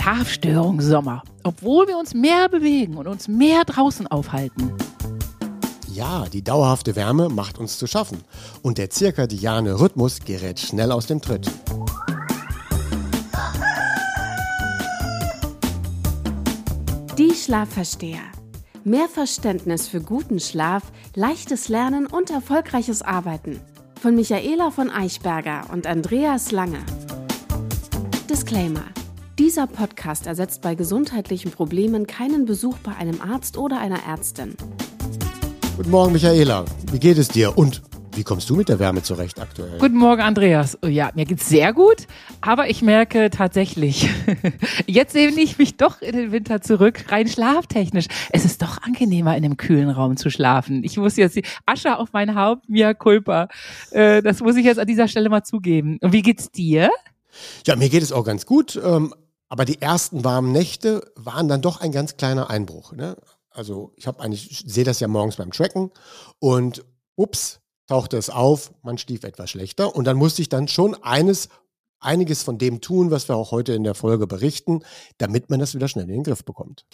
Schlafstörung Sommer, obwohl wir uns mehr bewegen und uns mehr draußen aufhalten. Ja, die dauerhafte Wärme macht uns zu schaffen und der zirkadiane Rhythmus gerät schnell aus dem Tritt. Die Schlafversteher. Mehr Verständnis für guten Schlaf, leichtes Lernen und erfolgreiches Arbeiten. Von Michaela von Eichberger und Andreas Lange. Disclaimer. Dieser Podcast ersetzt bei gesundheitlichen Problemen keinen Besuch bei einem Arzt oder einer Ärztin. Guten Morgen, Michaela. Wie geht es dir? Und wie kommst du mit der Wärme zurecht aktuell? Guten Morgen, Andreas. Oh ja, mir geht's sehr gut, aber ich merke tatsächlich, jetzt sehne ich mich doch in den Winter zurück, rein schlaftechnisch. Es ist doch angenehmer, in einem kühlen Raum zu schlafen. Ich muss jetzt die Asche auf mein Haupt, mia culpa. Äh, das muss ich jetzt an dieser Stelle mal zugeben. Und wie geht's dir? Ja, mir geht es auch ganz gut. Ähm, aber die ersten warmen Nächte waren dann doch ein ganz kleiner Einbruch. Ne? Also ich habe eigentlich, sehe das ja morgens beim Tracken und ups, tauchte es auf, man schlief etwas schlechter und dann musste ich dann schon eines, einiges von dem tun, was wir auch heute in der Folge berichten, damit man das wieder schnell in den Griff bekommt.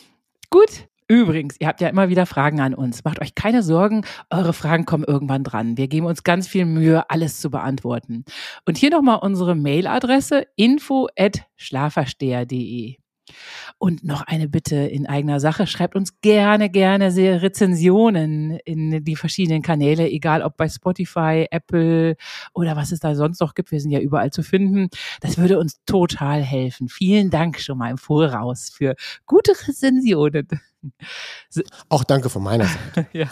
Gut. Übrigens, ihr habt ja immer wieder Fragen an uns. Macht euch keine Sorgen, eure Fragen kommen irgendwann dran. Wir geben uns ganz viel Mühe, alles zu beantworten. Und hier nochmal unsere Mailadresse info at schlafersteher.de. Und noch eine Bitte in eigener Sache. Schreibt uns gerne, gerne sehr Rezensionen in die verschiedenen Kanäle, egal ob bei Spotify, Apple oder was es da sonst noch gibt. Wir sind ja überall zu finden. Das würde uns total helfen. Vielen Dank schon mal im Voraus für gute Rezensionen. Auch danke von meiner Seite. ja.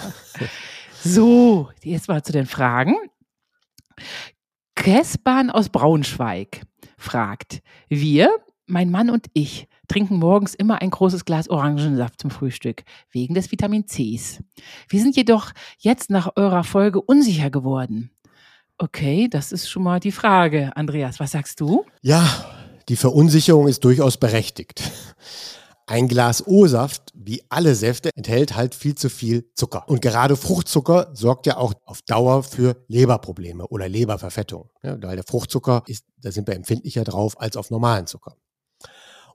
So, jetzt mal zu den Fragen. Kessbahn aus Braunschweig fragt, wir, mein Mann und ich trinken morgens immer ein großes Glas Orangensaft zum Frühstück, wegen des Vitamin Cs. Wir sind jedoch jetzt nach eurer Folge unsicher geworden. Okay, das ist schon mal die Frage. Andreas, was sagst du? Ja, die Verunsicherung ist durchaus berechtigt. Ein Glas O-Saft, wie alle Säfte, enthält halt viel zu viel Zucker. Und gerade Fruchtzucker sorgt ja auch auf Dauer für Leberprobleme oder Leberverfettung. Ja, weil der Fruchtzucker ist, da sind wir empfindlicher drauf als auf normalen Zucker.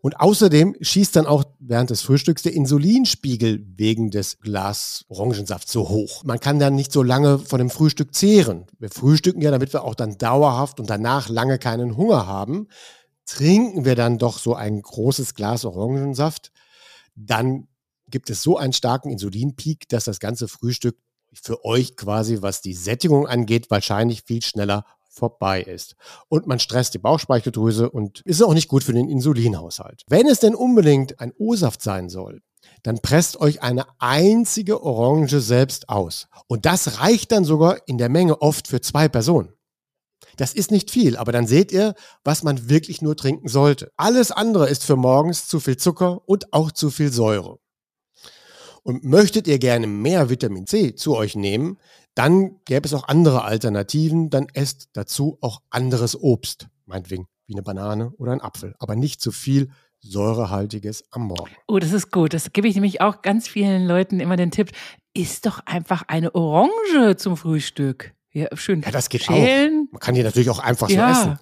Und außerdem schießt dann auch während des Frühstücks der Insulinspiegel wegen des Glas Orangensaft so hoch. Man kann dann nicht so lange von dem Frühstück zehren. Wir frühstücken ja, damit wir auch dann dauerhaft und danach lange keinen Hunger haben. Trinken wir dann doch so ein großes Glas Orangensaft, dann gibt es so einen starken Insulinpeak, dass das ganze Frühstück für euch quasi, was die Sättigung angeht, wahrscheinlich viel schneller vorbei ist. Und man stresst die Bauchspeicheldrüse und ist auch nicht gut für den Insulinhaushalt. Wenn es denn unbedingt ein O-Saft sein soll, dann presst euch eine einzige Orange selbst aus. Und das reicht dann sogar in der Menge oft für zwei Personen. Das ist nicht viel, aber dann seht ihr, was man wirklich nur trinken sollte. Alles andere ist für morgens zu viel Zucker und auch zu viel Säure. Und möchtet ihr gerne mehr Vitamin C zu euch nehmen, dann gäbe es auch andere Alternativen. Dann esst dazu auch anderes Obst, meinetwegen wie eine Banane oder ein Apfel, aber nicht zu viel säurehaltiges am Morgen. Oh, das ist gut. Das gebe ich nämlich auch ganz vielen Leuten immer den Tipp. Isst doch einfach eine Orange zum Frühstück. Ja, schön. Ja, das geht schälen. auch. Man kann die natürlich auch einfach ja. so essen.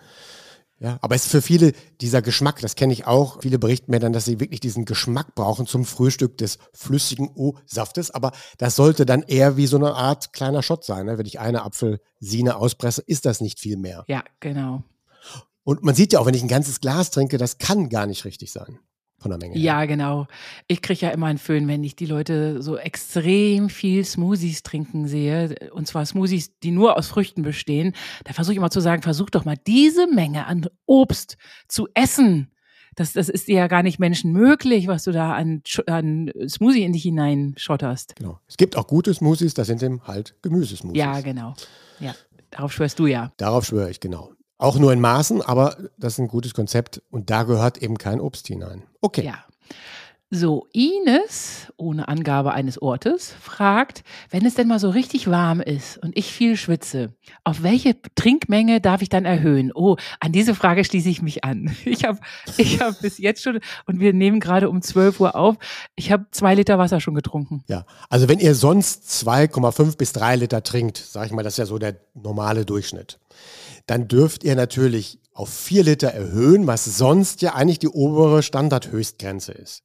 Ja, aber es ist für viele dieser Geschmack, das kenne ich auch. Viele berichten mir dann, dass sie wirklich diesen Geschmack brauchen zum Frühstück des flüssigen O-Saftes. Aber das sollte dann eher wie so eine Art kleiner Shot sein. Ne? Wenn ich eine Apfelsine auspresse, ist das nicht viel mehr. Ja, genau. Und man sieht ja auch, wenn ich ein ganzes Glas trinke, das kann gar nicht richtig sein von der Menge. Ja, genau. Ich kriege ja immer einen Föhn, wenn ich die Leute so extrem viel Smoothies trinken sehe. Und zwar Smoothies, die nur aus Früchten bestehen. Da versuche ich immer zu sagen, versuch doch mal diese Menge an Obst zu essen. Das, das ist dir ja gar nicht menschenmöglich, was du da an, an Smoothie in dich hineinschotterst. Genau. Es gibt auch gute Smoothies, das sind eben halt Gemüsesmoothies. Ja, genau. Ja, darauf schwörst du ja. Darauf schwöre ich, genau. Auch nur in Maßen, aber das ist ein gutes Konzept und da gehört eben kein Obst hinein. Okay. Ja. So, Ines, ohne Angabe eines Ortes, fragt, wenn es denn mal so richtig warm ist und ich viel schwitze, auf welche Trinkmenge darf ich dann erhöhen? Oh, an diese Frage schließe ich mich an. Ich habe ich hab bis jetzt schon, und wir nehmen gerade um 12 Uhr auf, ich habe zwei Liter Wasser schon getrunken. Ja, also wenn ihr sonst 2,5 bis 3 Liter trinkt, sage ich mal, das ist ja so der normale Durchschnitt dann dürft ihr natürlich auf vier Liter erhöhen, was sonst ja eigentlich die obere Standardhöchstgrenze ist.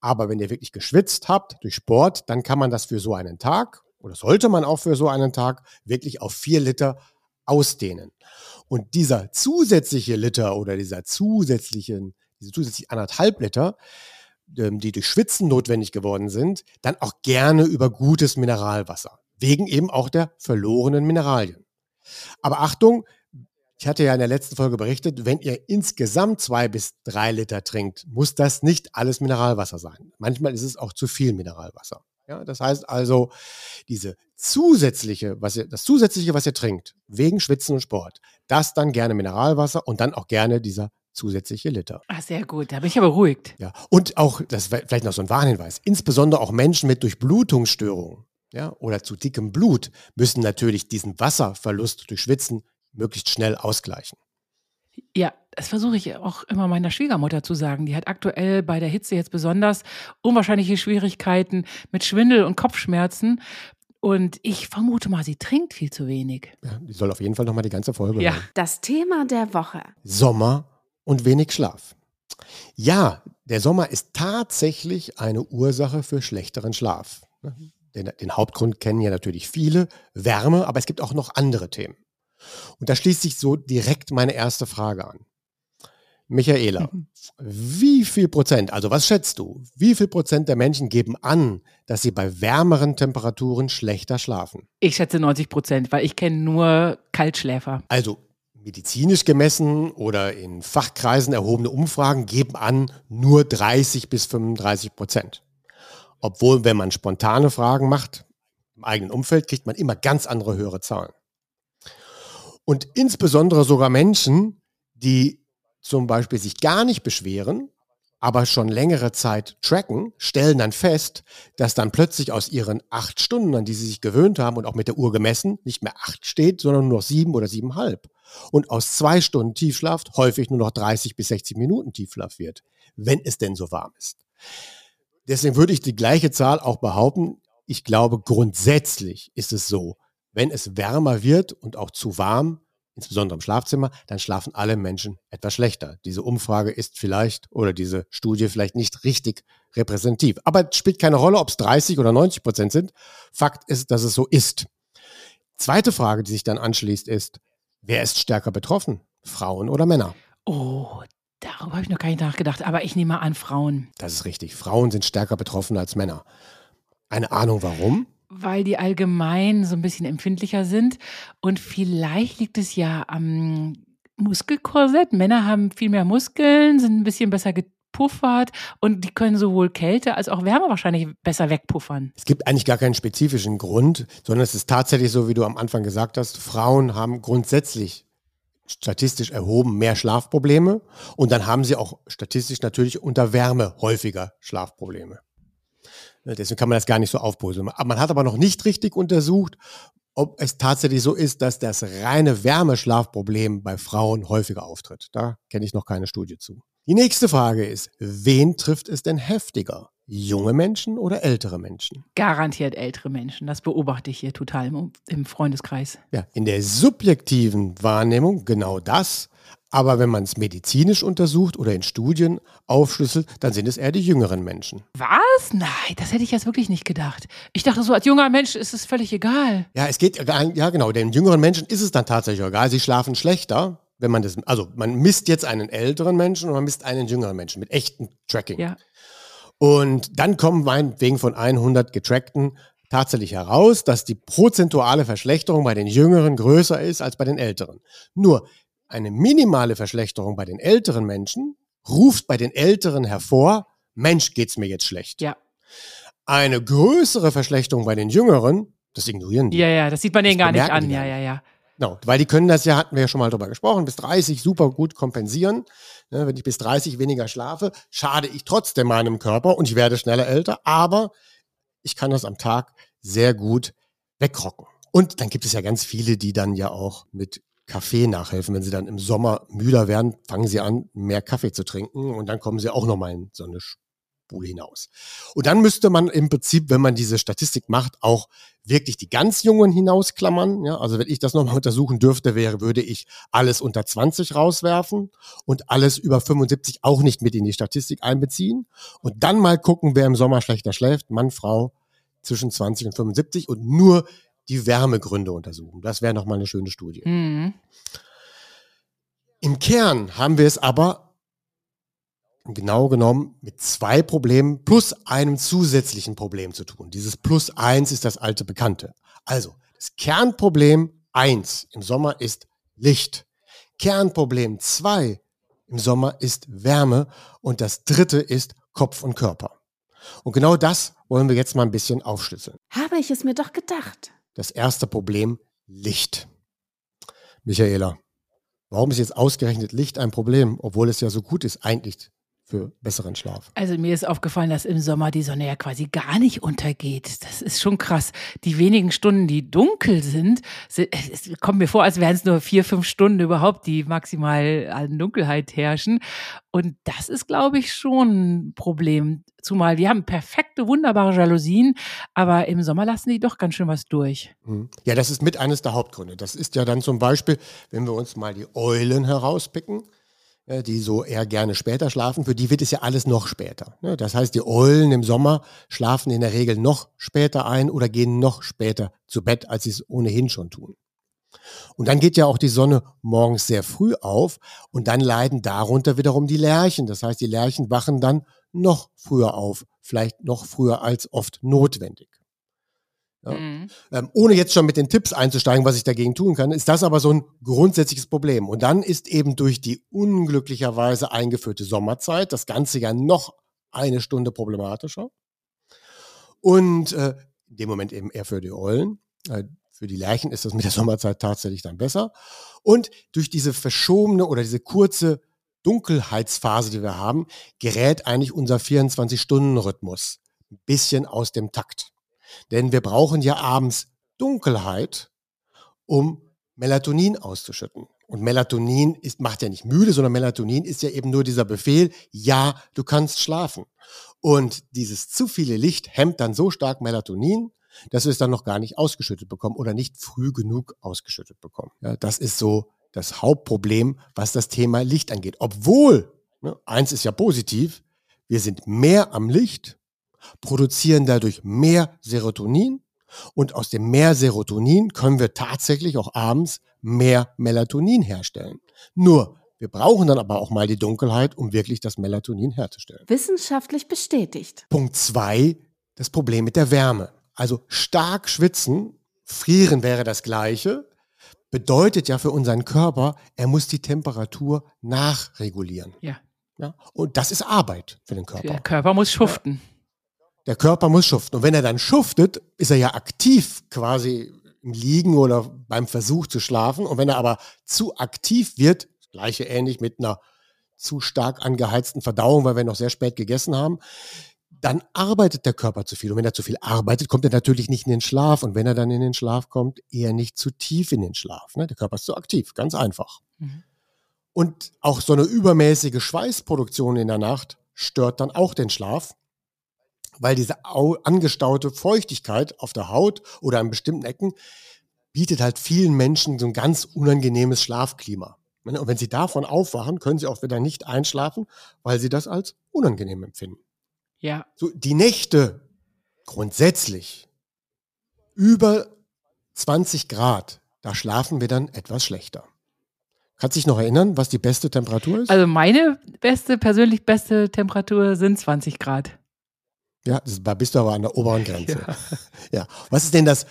Aber wenn ihr wirklich geschwitzt habt durch Sport, dann kann man das für so einen Tag oder sollte man auch für so einen Tag wirklich auf vier Liter ausdehnen. Und dieser zusätzliche Liter oder dieser zusätzlichen, diese zusätzlichen anderthalb Liter, ähm, die durch Schwitzen notwendig geworden sind, dann auch gerne über gutes Mineralwasser. Wegen eben auch der verlorenen Mineralien. Aber Achtung, ich hatte ja in der letzten Folge berichtet, wenn ihr insgesamt zwei bis drei Liter trinkt, muss das nicht alles Mineralwasser sein. Manchmal ist es auch zu viel Mineralwasser. Ja, das heißt also, diese zusätzliche, was ihr, das zusätzliche, was ihr trinkt, wegen Schwitzen und Sport, das dann gerne Mineralwasser und dann auch gerne dieser zusätzliche Liter. Ah, sehr gut, da bin ich aber beruhigt. Ja, und auch, das ist vielleicht noch so ein Warnhinweis, insbesondere auch Menschen mit Durchblutungsstörungen ja, oder zu dickem Blut müssen natürlich diesen Wasserverlust durch Schwitzen möglichst schnell ausgleichen. Ja, das versuche ich auch immer meiner Schwiegermutter zu sagen. Die hat aktuell bei der Hitze jetzt besonders unwahrscheinliche Schwierigkeiten mit Schwindel und Kopfschmerzen. Und ich vermute mal, sie trinkt viel zu wenig. Ja, die soll auf jeden Fall nochmal die ganze Folge Ja. hören. Das Thema der Woche. Sommer und wenig Schlaf. Ja, der Sommer ist tatsächlich eine Ursache für schlechteren Schlaf. Den, den Hauptgrund kennen ja natürlich viele, Wärme, aber es gibt auch noch andere Themen. Und da schließt sich so direkt meine erste Frage an. Michaela, Mhm. wie viel Prozent, also was schätzt du, wie viel Prozent der Menschen geben an, dass sie bei wärmeren Temperaturen schlechter schlafen? Ich schätze 90 Prozent, weil ich kenne nur Kaltschläfer. Also medizinisch gemessen oder in Fachkreisen erhobene Umfragen geben an nur 30 bis 35 Prozent. Obwohl, wenn man spontane Fragen macht, im eigenen Umfeld, kriegt man immer ganz andere höhere Zahlen. Und insbesondere sogar Menschen, die zum Beispiel sich gar nicht beschweren, aber schon längere Zeit tracken, stellen dann fest, dass dann plötzlich aus ihren acht Stunden, an die sie sich gewöhnt haben und auch mit der Uhr gemessen, nicht mehr acht steht, sondern nur noch sieben oder siebenhalb. Und aus zwei Stunden Tiefschlaf häufig nur noch 30 bis 60 Minuten Tiefschlaf wird, wenn es denn so warm ist. Deswegen würde ich die gleiche Zahl auch behaupten. Ich glaube, grundsätzlich ist es so, wenn es wärmer wird und auch zu warm, insbesondere im Schlafzimmer, dann schlafen alle Menschen etwas schlechter. Diese Umfrage ist vielleicht oder diese Studie vielleicht nicht richtig repräsentativ. Aber es spielt keine Rolle, ob es 30 oder 90 Prozent sind. Fakt ist, dass es so ist. Zweite Frage, die sich dann anschließt, ist, wer ist stärker betroffen? Frauen oder Männer? Oh, darüber habe ich noch gar nicht nachgedacht. Aber ich nehme an, Frauen. Das ist richtig. Frauen sind stärker betroffen als Männer. Eine Ahnung warum? Weil die allgemein so ein bisschen empfindlicher sind. Und vielleicht liegt es ja am Muskelkorsett. Männer haben viel mehr Muskeln, sind ein bisschen besser gepuffert und die können sowohl Kälte als auch Wärme wahrscheinlich besser wegpuffern. Es gibt eigentlich gar keinen spezifischen Grund, sondern es ist tatsächlich so, wie du am Anfang gesagt hast, Frauen haben grundsätzlich statistisch erhoben mehr Schlafprobleme und dann haben sie auch statistisch natürlich unter Wärme häufiger Schlafprobleme. Ne, Deswegen kann man das gar nicht so aufbröseln. Man hat aber noch nicht richtig untersucht, ob es tatsächlich so ist, dass das reine Wärmeschlafproblem bei Frauen häufiger auftritt. Da kenne ich noch keine Studie zu. Die nächste Frage ist, wen trifft es denn heftiger? Junge Menschen oder ältere Menschen? Garantiert ältere Menschen. Das beobachte ich hier total im, im Freundeskreis. Ja, in der subjektiven Wahrnehmung genau das. Aber wenn man es medizinisch untersucht oder in Studien aufschlüsselt, dann sind es eher die jüngeren Menschen. Was? Nein, das hätte ich jetzt wirklich nicht gedacht. Ich dachte so, als junger Mensch ist es völlig egal. Ja, es geht, ja genau, den jüngeren Menschen ist es dann tatsächlich egal. Sie schlafen schlechter, wenn man das, also man misst jetzt einen älteren Menschen und man misst einen jüngeren Menschen mit echtem Tracking. Ja. Und dann kommen meinetwegen von 100 getrackten tatsächlich heraus, dass die prozentuale Verschlechterung bei den Jüngeren größer ist als bei den Älteren. Nur eine minimale Verschlechterung bei den älteren Menschen ruft bei den Älteren hervor, Mensch, geht's mir jetzt schlecht. Ja. Eine größere Verschlechterung bei den Jüngeren, das ignorieren die. Ja, ja, das sieht man denen gar nicht an. Ja, ja, ja. Genau, weil die können das ja, hatten wir ja schon mal drüber gesprochen, bis 30 super gut kompensieren. Ne, wenn ich bis 30 weniger schlafe, schade ich trotzdem meinem Körper und ich werde schneller älter, aber ich kann das am Tag sehr gut wegrocken. Und dann gibt es ja ganz viele, die dann ja auch mit Kaffee nachhelfen. Wenn sie dann im Sommer müder werden, fangen sie an, mehr Kaffee zu trinken und dann kommen sie auch nochmal in so eine Nordpol hinaus. Und dann müsste man im Prinzip, wenn man diese Statistik macht, auch wirklich die ganz Jungen hinausklammern. Ja, also wenn ich das nochmal untersuchen dürfte, wäre, würde ich alles unter 20 rauswerfen und alles über 75 auch nicht mit in die Statistik einbeziehen. Und dann mal gucken, wer im Sommer schlechter schläft, Mann, Frau, zwischen 20 und 75 und nur die Wärmegründe untersuchen. Das wäre nochmal eine schöne Studie. Mhm. Im Kern haben wir es aber genau genommen mit zwei Problemen plus einem zusätzlichen Problem zu tun. Dieses Plus eins ist das alte Bekannte. Also, das Kernproblem eins im Sommer ist Licht. Kernproblem zwei im Sommer ist Wärme und das dritte ist Kopf und Körper. Und genau das wollen wir jetzt mal ein bisschen aufschlüsseln. Habe ich es mir doch gedacht. Das erste Problem, Licht. Michaela, warum ist jetzt ausgerechnet Licht ein Problem, obwohl es ja so gut ist eigentlich für besseren Schlaf. Also mir ist aufgefallen, dass im Sommer die Sonne ja quasi gar nicht untergeht. Das ist schon krass. Die wenigen Stunden, die dunkel sind, es kommt mir vor, als wären es nur vier, fünf Stunden überhaupt, die maximal an Dunkelheit herrschen. Und das ist, glaube ich, schon ein Problem. Zumal wir haben perfekte, wunderbare Jalousien, aber im Sommer lassen die doch ganz schön was durch. Mhm. Ja, das ist mit eines der Hauptgründe. Das ist ja dann zum Beispiel, wenn wir uns mal die Eulen herauspicken die so eher gerne später schlafen, für die wird es ja alles noch später. Ne? Das heißt, die Eulen im Sommer schlafen in der Regel noch später ein oder gehen noch später zu Bett, als sie es ohnehin schon tun. Und dann geht ja auch die Sonne morgens sehr früh auf und dann leiden darunter wiederum die Lerchen. Das heißt, die Lerchen wachen dann noch früher auf, vielleicht noch früher als oft notwendig. Ja. Mhm. Ähm, ohne jetzt schon mit den Tipps einzusteigen, was ich dagegen tun kann, ist das aber so ein grundsätzliches Problem. Und dann ist eben durch die unglücklicherweise eingeführte Sommerzeit das Ganze ja noch eine Stunde problematischer. Und äh, in dem Moment eben eher für die Eulen. Äh, für die Lerchen ist das mit der Sommerzeit tatsächlich dann besser. Und durch diese verschobene oder diese kurze Dunkelheitsphase, die wir haben, gerät eigentlich unser 24-Stunden-Rhythmus ein bisschen aus dem Takt. Denn wir brauchen ja abends Dunkelheit, um Melatonin auszuschütten. Und Melatonin ist, macht ja nicht müde, sondern Melatonin ist ja eben nur dieser Befehl, ja, du kannst schlafen. Und dieses zu viele Licht hemmt dann so stark Melatonin, dass wir es dann noch gar nicht ausgeschüttet bekommen oder nicht früh genug ausgeschüttet bekommen. Ja, das ist so das Hauptproblem, was das Thema Licht angeht. Obwohl, ne, eins ist ja positiv, wir sind mehr am Licht produzieren dadurch mehr Serotonin und aus dem mehr Serotonin können wir tatsächlich auch abends mehr Melatonin herstellen. Nur, wir brauchen dann aber auch mal die Dunkelheit, um wirklich das Melatonin herzustellen. Wissenschaftlich bestätigt. Punkt zwei, das Problem mit der Wärme. Also stark schwitzen, frieren wäre das gleiche, bedeutet ja für unseren Körper, er muss die Temperatur nachregulieren. Ja. ja. Und das ist Arbeit für den Körper. Der Körper muss schuften. Der Körper muss schuften. Und wenn er dann schuftet, ist er ja aktiv quasi im Liegen oder beim Versuch zu schlafen. Und wenn er aber zu aktiv wird, das gleiche ähnlich mit einer zu stark angeheizten Verdauung, weil wir noch sehr spät gegessen haben, dann arbeitet der Körper zu viel. Und wenn er zu viel arbeitet, kommt er natürlich nicht in den Schlaf. Und wenn er dann in den Schlaf kommt, eher nicht zu tief in den Schlaf. Ne? Der Körper ist zu aktiv, ganz einfach. Mhm. Und auch so eine übermäßige Schweißproduktion in der Nacht stört dann auch den Schlaf weil diese angestaute Feuchtigkeit auf der Haut oder an bestimmten Ecken bietet halt vielen Menschen so ein ganz unangenehmes Schlafklima. Und wenn sie davon aufwachen, können sie auch wieder nicht einschlafen, weil sie das als unangenehm empfinden. Ja. So, die Nächte grundsätzlich über 20 Grad, da schlafen wir dann etwas schlechter. Kannst du dich noch erinnern, was die beste Temperatur ist? Also meine beste, persönlich beste Temperatur sind 20 Grad. Ja, das, da bist du aber an der oberen Grenze. Ja. ja. Was ist denn das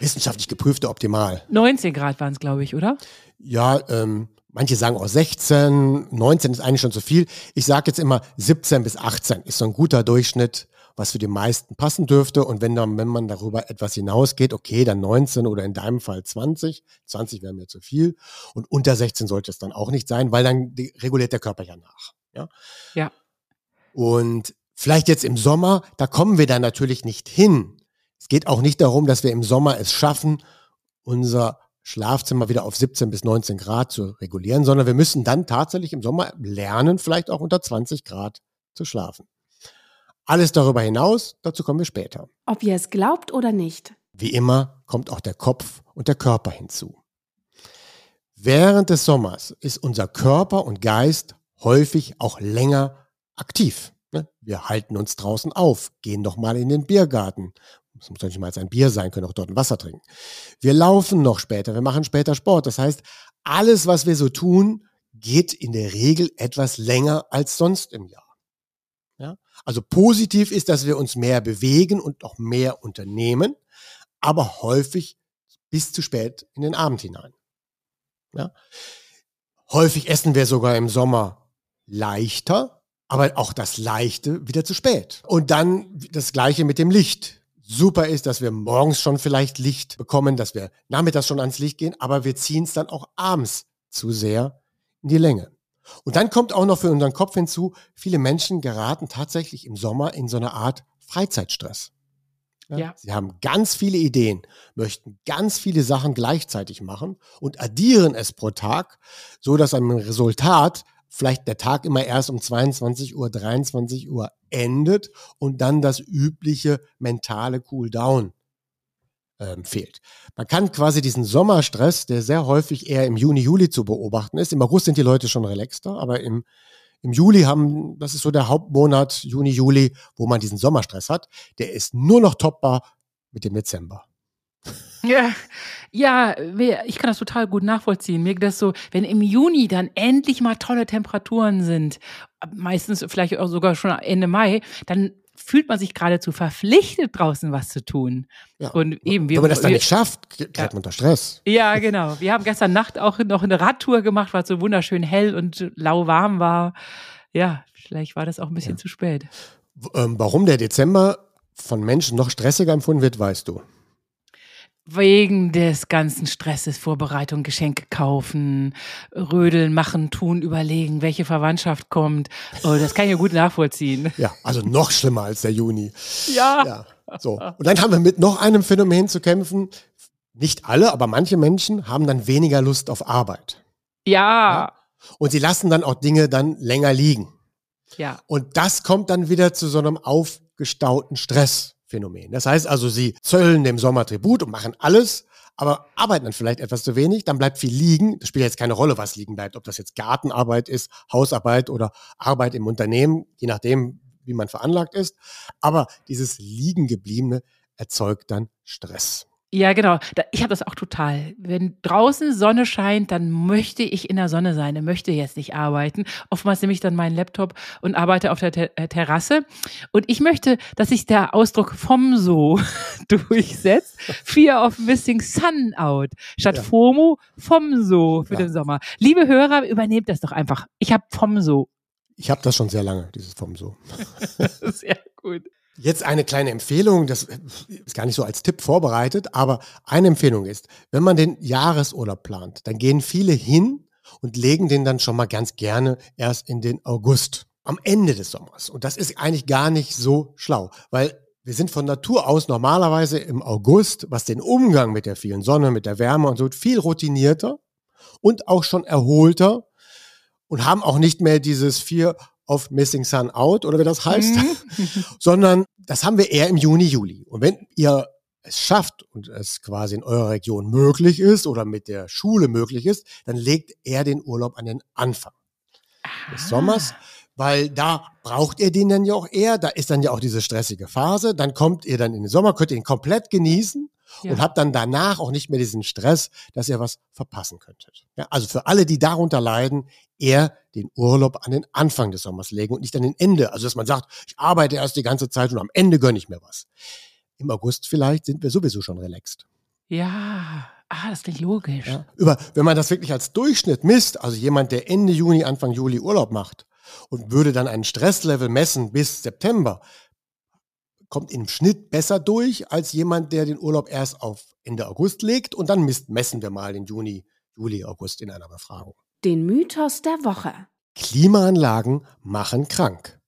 wissenschaftlich geprüfte Optimal? 19 Grad waren es, glaube ich, oder? Ja, ähm, manche sagen auch 16, 19 ist eigentlich schon zu viel. Ich sage jetzt immer 17 bis 18 ist so ein guter Durchschnitt, was für die meisten passen dürfte. Und wenn, dann, wenn man darüber etwas hinausgeht, okay, dann 19 oder in deinem Fall 20. 20 wäre mir zu viel. Und unter 16 sollte es dann auch nicht sein, weil dann reguliert der Körper ja nach. Ja. ja. Und Vielleicht jetzt im Sommer, da kommen wir dann natürlich nicht hin. Es geht auch nicht darum, dass wir im Sommer es schaffen, unser Schlafzimmer wieder auf 17 bis 19 Grad zu regulieren, sondern wir müssen dann tatsächlich im Sommer lernen, vielleicht auch unter 20 Grad zu schlafen. Alles darüber hinaus, dazu kommen wir später. Ob ihr es glaubt oder nicht. Wie immer kommt auch der Kopf und der Körper hinzu. Während des Sommers ist unser Körper und Geist häufig auch länger aktiv. Ne? Wir halten uns draußen auf, gehen doch mal in den Biergarten. Es muss doch nicht mal ein Bier sein, können auch dort ein Wasser trinken. Wir laufen noch später, wir machen später Sport. Das heißt, alles, was wir so tun, geht in der Regel etwas länger als sonst im Jahr. Ja? Also positiv ist, dass wir uns mehr bewegen und auch mehr unternehmen, aber häufig bis zu spät in den Abend hinein. Ja? Häufig essen wir sogar im Sommer leichter, aber auch das Leichte wieder zu spät. Und dann das Gleiche mit dem Licht. Super ist, dass wir morgens schon vielleicht Licht bekommen, dass wir nachmittags schon ans Licht gehen, aber wir ziehen es dann auch abends zu sehr in die Länge. Und dann kommt auch noch für unseren Kopf hinzu, viele Menschen geraten tatsächlich im Sommer in so eine Art Freizeitstress. Ja, ja. Sie haben ganz viele Ideen, möchten ganz viele Sachen gleichzeitig machen und addieren es pro Tag, so dass am Resultat vielleicht der Tag immer erst um 22 Uhr, 23 Uhr endet und dann das übliche mentale Cooldown ähm, fehlt. Man kann quasi diesen Sommerstress, der sehr häufig eher im Juni, Juli zu beobachten ist. Im August sind die Leute schon relaxter, aber im, im Juli haben, das ist so der Hauptmonat, Juni, Juli, wo man diesen Sommerstress hat. Der ist nur noch toppbar mit dem Dezember. Ja, ja, ich kann das total gut nachvollziehen. Mir geht das so, wenn im Juni dann endlich mal tolle Temperaturen sind, meistens vielleicht auch sogar schon Ende Mai, dann fühlt man sich geradezu verpflichtet, draußen was zu tun. Ja. Und eben, wir, Wenn man das dann wir, nicht schafft, gerät ja. man unter Stress. Ja, genau. Wir haben gestern Nacht auch noch eine Radtour gemacht, weil es so wunderschön hell und lauwarm war. Ja, vielleicht war das auch ein bisschen ja. zu spät. Ähm, warum der Dezember von Menschen noch stressiger empfunden wird, weißt du wegen des ganzen Stresses, Vorbereitung, Geschenke kaufen, rödeln, machen, tun, überlegen, welche Verwandtschaft kommt. Oh, das kann ich ja gut nachvollziehen. Ja, also noch schlimmer als der Juni. Ja. ja. So. Und dann haben wir mit noch einem Phänomen zu kämpfen. Nicht alle, aber manche Menschen haben dann weniger Lust auf Arbeit. Ja. ja. Und sie lassen dann auch Dinge dann länger liegen. Ja. Und das kommt dann wieder zu so einem aufgestauten Stress. Phänomen. Das heißt also, sie zöllen dem Sommer Tribut und machen alles, aber arbeiten dann vielleicht etwas zu wenig, dann bleibt viel liegen. Das spielt jetzt keine Rolle, was liegen bleibt, ob das jetzt Gartenarbeit ist, Hausarbeit oder Arbeit im Unternehmen, je nachdem, wie man veranlagt ist. Aber dieses Liegengebliebene erzeugt dann Stress. Ja, genau. Ich habe das auch total. Wenn draußen Sonne scheint, dann möchte ich in der Sonne sein. Ich möchte jetzt nicht arbeiten. Oftmals nehme ich dann meinen Laptop und arbeite auf der Ter äh, Terrasse. Und ich möchte, dass sich der Ausdruck vom so durchsetzt. Fear of missing sun out. Statt ja. FOMO, vom so für ja. den Sommer. Liebe Hörer, übernehmt das doch einfach. Ich habe vom so. Ich habe das schon sehr lange, dieses vom so. sehr gut. Jetzt eine kleine Empfehlung, das ist gar nicht so als Tipp vorbereitet, aber eine Empfehlung ist, wenn man den Jahresurlaub plant, dann gehen viele hin und legen den dann schon mal ganz gerne erst in den August, am Ende des Sommers. Und das ist eigentlich gar nicht so schlau, weil wir sind von Natur aus normalerweise im August, was den Umgang mit der vielen Sonne, mit der Wärme und so viel routinierter und auch schon erholter und haben auch nicht mehr dieses vier auf Missing Sun Out oder wie das heißt, mhm. sondern das haben wir eher im Juni, Juli. Und wenn ihr es schafft und es quasi in eurer Region möglich ist oder mit der Schule möglich ist, dann legt er den Urlaub an den Anfang Aha. des Sommers, weil da braucht ihr den dann ja auch eher, da ist dann ja auch diese stressige Phase, dann kommt ihr dann in den Sommer, könnt ihr ihn komplett genießen ja. und habt dann danach auch nicht mehr diesen Stress, dass ihr was verpassen könntet. Ja, also für alle, die darunter leiden, eher den Urlaub an den Anfang des Sommers legen und nicht an den Ende. Also dass man sagt, ich arbeite erst die ganze Zeit und am Ende gönne ich mir was. Im August vielleicht sind wir sowieso schon relaxed. Ja, ah, das klingt logisch. Ja, über, wenn man das wirklich als Durchschnitt misst, also jemand, der Ende Juni, Anfang Juli Urlaub macht und würde dann einen Stresslevel messen bis September, kommt im Schnitt besser durch als jemand, der den Urlaub erst auf Ende August legt und dann misst, messen wir mal den Juni, Juli, August in einer Befragung. Den Mythos der Woche. Klimaanlagen machen krank.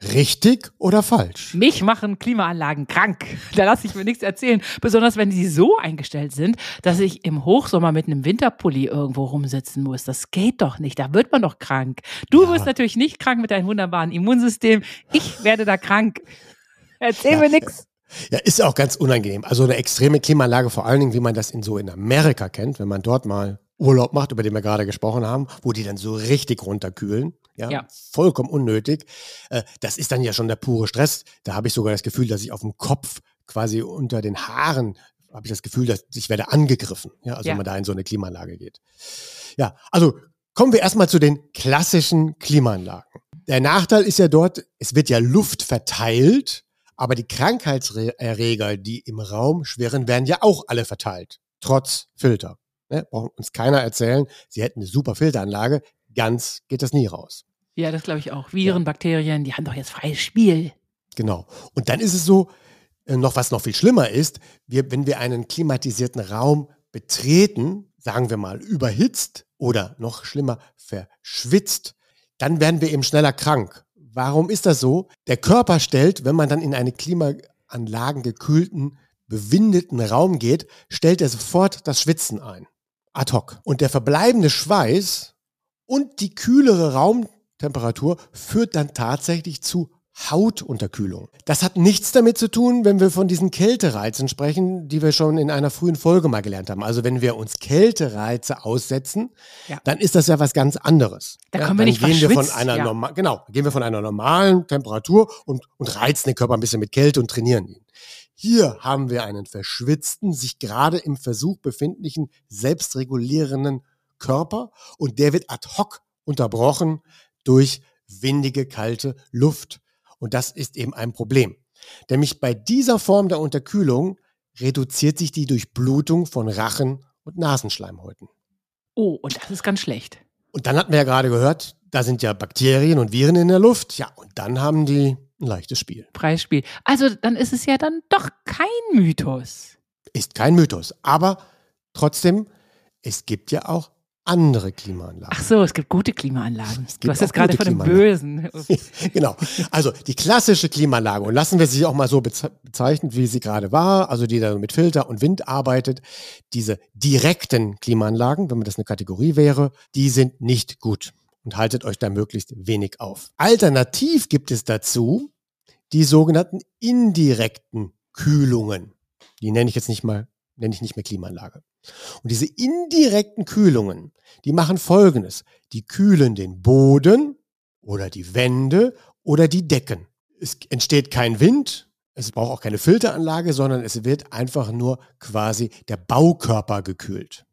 Richtig oder falsch? Mich machen Klimaanlagen krank. Da lasse ich mir nichts erzählen. Besonders wenn die so eingestellt sind, dass ich im Hochsommer mit einem Winterpulli irgendwo rumsitzen muss. Das geht doch nicht. Da wird man doch krank. Du ja. wirst natürlich nicht krank mit deinem wunderbaren Immunsystem. Ich werde da krank. Erzähl ja. mir nichts. Ja, ist auch ganz unangenehm. Also eine extreme Klimaanlage, vor allen Dingen, wie man das in so in Amerika kennt, wenn man dort mal Urlaub macht, über den wir gerade gesprochen haben, wo die dann so richtig runterkühlen. Ja, ja. vollkommen unnötig. Äh, das ist dann ja schon der pure Stress. Da habe ich sogar das Gefühl, dass ich auf dem Kopf quasi unter den Haaren habe ich das Gefühl, dass ich werde angegriffen. Ja, also ja. wenn man da in so eine Klimaanlage geht. Ja, also kommen wir erstmal zu den klassischen Klimaanlagen. Der Nachteil ist ja dort, es wird ja Luft verteilt, aber die Krankheitserreger, die im Raum schwirren, werden ja auch alle verteilt, trotz Filter. Ne? Braucht uns keiner erzählen, sie hätten eine super Filteranlage. Ganz geht das nie raus. Ja, das glaube ich auch. Viren, ja. Bakterien, die haben doch jetzt freies Spiel. Genau. Und dann ist es so, äh, noch was noch viel schlimmer ist, wir, wenn wir einen klimatisierten Raum betreten, sagen wir mal überhitzt oder noch schlimmer verschwitzt, dann werden wir eben schneller krank. Warum ist das so? Der Körper stellt, wenn man dann in eine Klimaanlagen gekühlten, bewindeten Raum geht, stellt er sofort das Schwitzen ein ad hoc. Und der verbleibende Schweiß und die kühlere Raumtemperatur führt dann tatsächlich zu Hautunterkühlung. Das hat nichts damit zu tun, wenn wir von diesen Kältereizen sprechen, die wir schon in einer frühen Folge mal gelernt haben. Also wenn wir uns Kältereize aussetzen, ja. dann ist das ja was ganz anderes. Da ja, kommen wir nicht gehen wir von einer ja. normal, genau, gehen wir von einer normalen Temperatur und, und reizen den Körper ein bisschen mit Kälte und trainieren ihn. Hier haben wir einen verschwitzten, sich gerade im Versuch befindlichen, selbstregulierenden Körper und der wird ad hoc unterbrochen durch windige, kalte Luft. Und das ist eben ein Problem. Nämlich bei dieser Form der Unterkühlung reduziert sich die Durchblutung von Rachen und Nasenschleimhäuten. Oh, und das ist ganz schlecht. Und dann hatten wir ja gerade gehört, da sind ja Bakterien und Viren in der Luft. Ja, und dann haben die ein leichtes Spiel. Preisspiel. Also dann ist es ja dann doch kein Mythos. Ist kein Mythos. Aber trotzdem, es gibt ja auch andere Klimaanlagen. Ach so, es gibt gute Klimaanlagen. Du hast jetzt gerade von dem Bösen. genau. Also die klassische Klimaanlage, und lassen wir sie auch mal so bezeichnen, wie sie gerade war, also die da mit Filter und Wind arbeitet, diese direkten Klimaanlagen, wenn man das eine Kategorie wäre, die sind nicht gut und haltet euch da möglichst wenig auf. Alternativ gibt es dazu die sogenannten indirekten Kühlungen. Die nenne ich jetzt nicht mal, nenne ich nicht mehr Klimaanlage. Und diese indirekten Kühlungen, die machen Folgendes. Die kühlen den Boden oder die Wände oder die Decken. Es entsteht kein Wind, es braucht auch keine Filteranlage, sondern es wird einfach nur quasi der Baukörper gekühlt.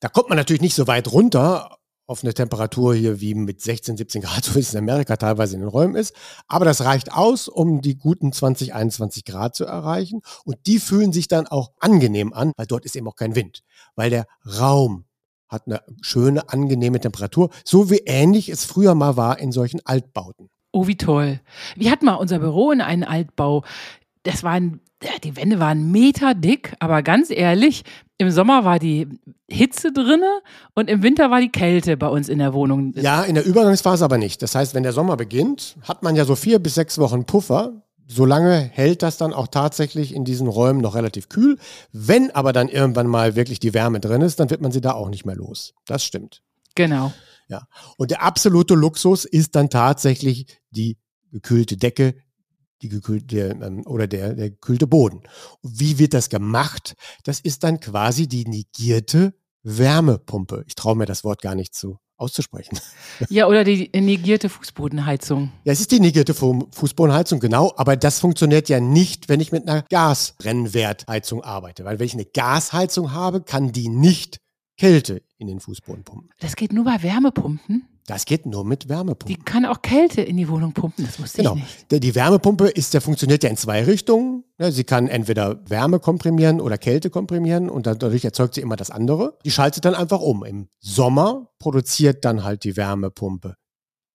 Da kommt man natürlich nicht so weit runter, auf eine Temperatur hier wie mit 16, 17 Grad, so wie es in Amerika teilweise in den Räumen ist. Aber das reicht aus, um die guten 20, 21 Grad zu erreichen. Und die fühlen sich dann auch angenehm an, weil dort ist eben auch kein Wind. Weil der Raum hat eine schöne, angenehme Temperatur, so wie ähnlich es früher mal war in solchen Altbauten. Oh, wie toll. Wir hatten mal unser Büro in einem Altbau. Das waren, die Wände waren Meter dick, aber ganz ehrlich, im Sommer war die Hitze drinne und im Winter war die Kälte bei uns in der Wohnung. Ja, in der Übergangsphase aber nicht. Das heißt, wenn der Sommer beginnt, hat man ja so vier bis sechs Wochen Puffer. Solange hält das dann auch tatsächlich in diesen Räumen noch relativ kühl. Wenn aber dann irgendwann mal wirklich die Wärme drin ist, dann wird man sie da auch nicht mehr los. Das stimmt. Genau. Ja. Und der absolute Luxus ist dann tatsächlich die gekühlte Decke, die gekühlte ähm, oder der, der gekühlte Boden. wie wird das gemacht? Das ist dann quasi die negierte Wärmepumpe. Ich traue mir das Wort gar nicht zu auszusprechen. Ja, oder die negierte Fußbodenheizung. Ja, es ist die negierte Fußbodenheizung, genau. Aber das funktioniert ja nicht, wenn ich mit einer Gasbrennwertheizung arbeite. Weil wenn ich eine Gasheizung habe, kann die nicht Kälte in den Fußboden pumpen. Das geht nur bei Wärmepumpen? Das geht nur mit Wärmepumpen. Die kann auch Kälte in die Wohnung pumpen, das wusste genau. ich nicht. Die Wärmepumpe ist, der funktioniert ja in zwei Richtungen. Sie kann entweder Wärme komprimieren oder Kälte komprimieren und dadurch erzeugt sie immer das andere. Die schaltet dann einfach um. Im Sommer produziert dann halt die Wärmepumpe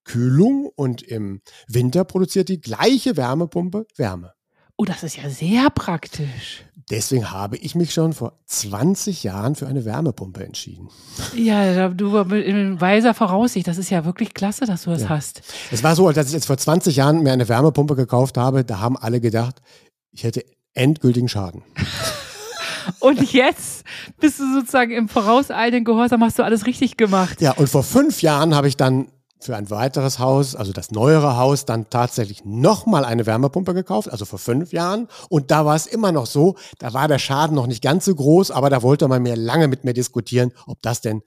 Kühlung und im Winter produziert die gleiche Wärmepumpe Wärme. Oh, das ist ja sehr praktisch. Deswegen habe ich mich schon vor 20 Jahren für eine Wärmepumpe entschieden. Ja, du in weiser Voraussicht. Das ist ja wirklich klasse, dass du das ja. hast. Es war so, als ich jetzt vor 20 Jahren mir eine Wärmepumpe gekauft habe, da haben alle gedacht, ich hätte endgültigen Schaden. Und jetzt bist du sozusagen im vorauseilenden Gehorsam, hast du alles richtig gemacht. Ja, und vor fünf Jahren habe ich dann für ein weiteres Haus, also das neuere Haus, dann tatsächlich nochmal eine Wärmepumpe gekauft, also vor fünf Jahren. Und da war es immer noch so, da war der Schaden noch nicht ganz so groß, aber da wollte man mir lange mit mir diskutieren, ob das denn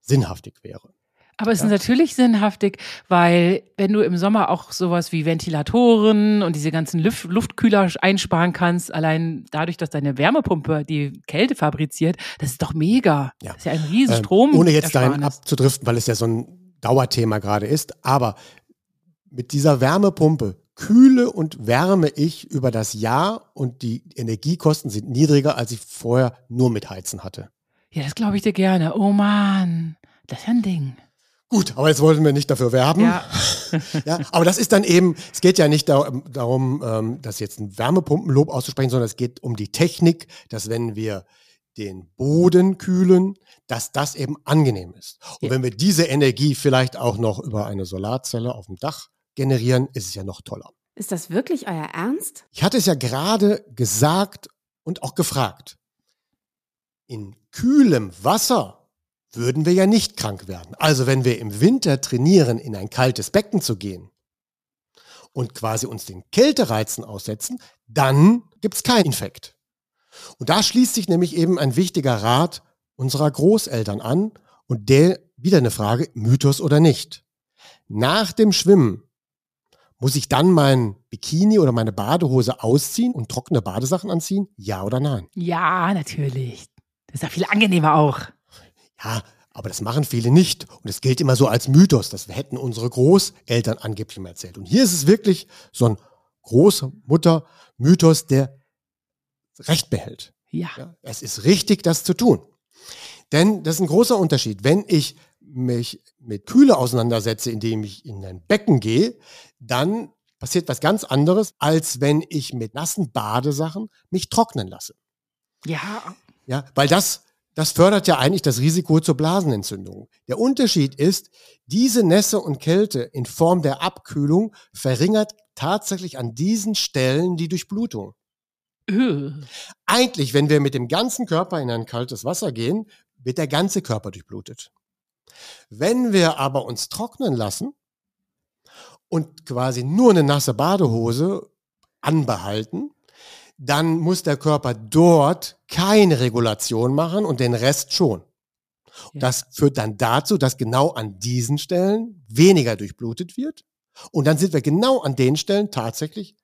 sinnhaftig wäre. Aber es ja. ist natürlich sinnhaftig, weil wenn du im Sommer auch sowas wie Ventilatoren und diese ganzen Luft Luftkühler einsparen kannst, allein dadurch, dass deine Wärmepumpe die Kälte fabriziert, das ist doch mega. Ja. Das ist ja ein riesen ähm, Strom. ohne jetzt dahin abzudriften, weil es ja so ein Dauerthema gerade ist. Aber mit dieser Wärmepumpe kühle und wärme ich über das Jahr und die Energiekosten sind niedriger, als ich vorher nur mit Heizen hatte. Ja, das glaube ich dir gerne. Oh Mann, das ist ein Ding. Gut, aber jetzt wollten wir nicht dafür werben. Ja. ja aber das ist dann eben, es geht ja nicht darum, ähm, das jetzt ein Wärmepumpenlob auszusprechen, sondern es geht um die Technik, dass wenn wir den Boden kühlen, dass das eben angenehm ist. Und ja. wenn wir diese Energie vielleicht auch noch über eine Solarzelle auf dem Dach generieren, ist es ja noch toller. Ist das wirklich euer Ernst? Ich hatte es ja gerade gesagt und auch gefragt. In kühlem Wasser würden wir ja nicht krank werden. Also wenn wir im Winter trainieren, in ein kaltes Becken zu gehen und quasi uns den Kältereizen aussetzen, dann gibt es keinen Infekt. Und da schließt sich nämlich eben ein wichtiger Rat unserer Großeltern an und der wieder eine Frage, Mythos oder nicht. Nach dem Schwimmen muss ich dann mein Bikini oder meine Badehose ausziehen und trockene Badesachen anziehen? Ja oder nein? Ja, natürlich. Das ist ja viel angenehmer auch. Ja, aber das machen viele nicht. Und es gilt immer so als Mythos. Das hätten unsere Großeltern angeblich mal erzählt. Und hier ist es wirklich so ein Großmutter-Mythos, der Recht behält. Ja. ja. Es ist richtig, das zu tun. Denn das ist ein großer Unterschied. Wenn ich mich mit Kühle auseinandersetze, indem ich in ein Becken gehe, dann passiert was ganz anderes, als wenn ich mit nassen Badesachen mich trocknen lasse. Ja. Ja, weil das, das fördert ja eigentlich das Risiko zur Blasenentzündung. Der Unterschied ist, diese Nässe und Kälte in Form der Abkühlung verringert tatsächlich an diesen Stellen die Durchblutung. Öh. Eigentlich, wenn wir mit dem ganzen Körper in ein kaltes Wasser gehen, wird der ganze Körper durchblutet. Wenn wir aber uns trocknen lassen und quasi nur eine nasse Badehose anbehalten, dann muss der Körper dort keine Regulation machen und den Rest schon. Ja. Das führt dann dazu, dass genau an diesen Stellen weniger durchblutet wird. Und dann sind wir genau an den Stellen tatsächlich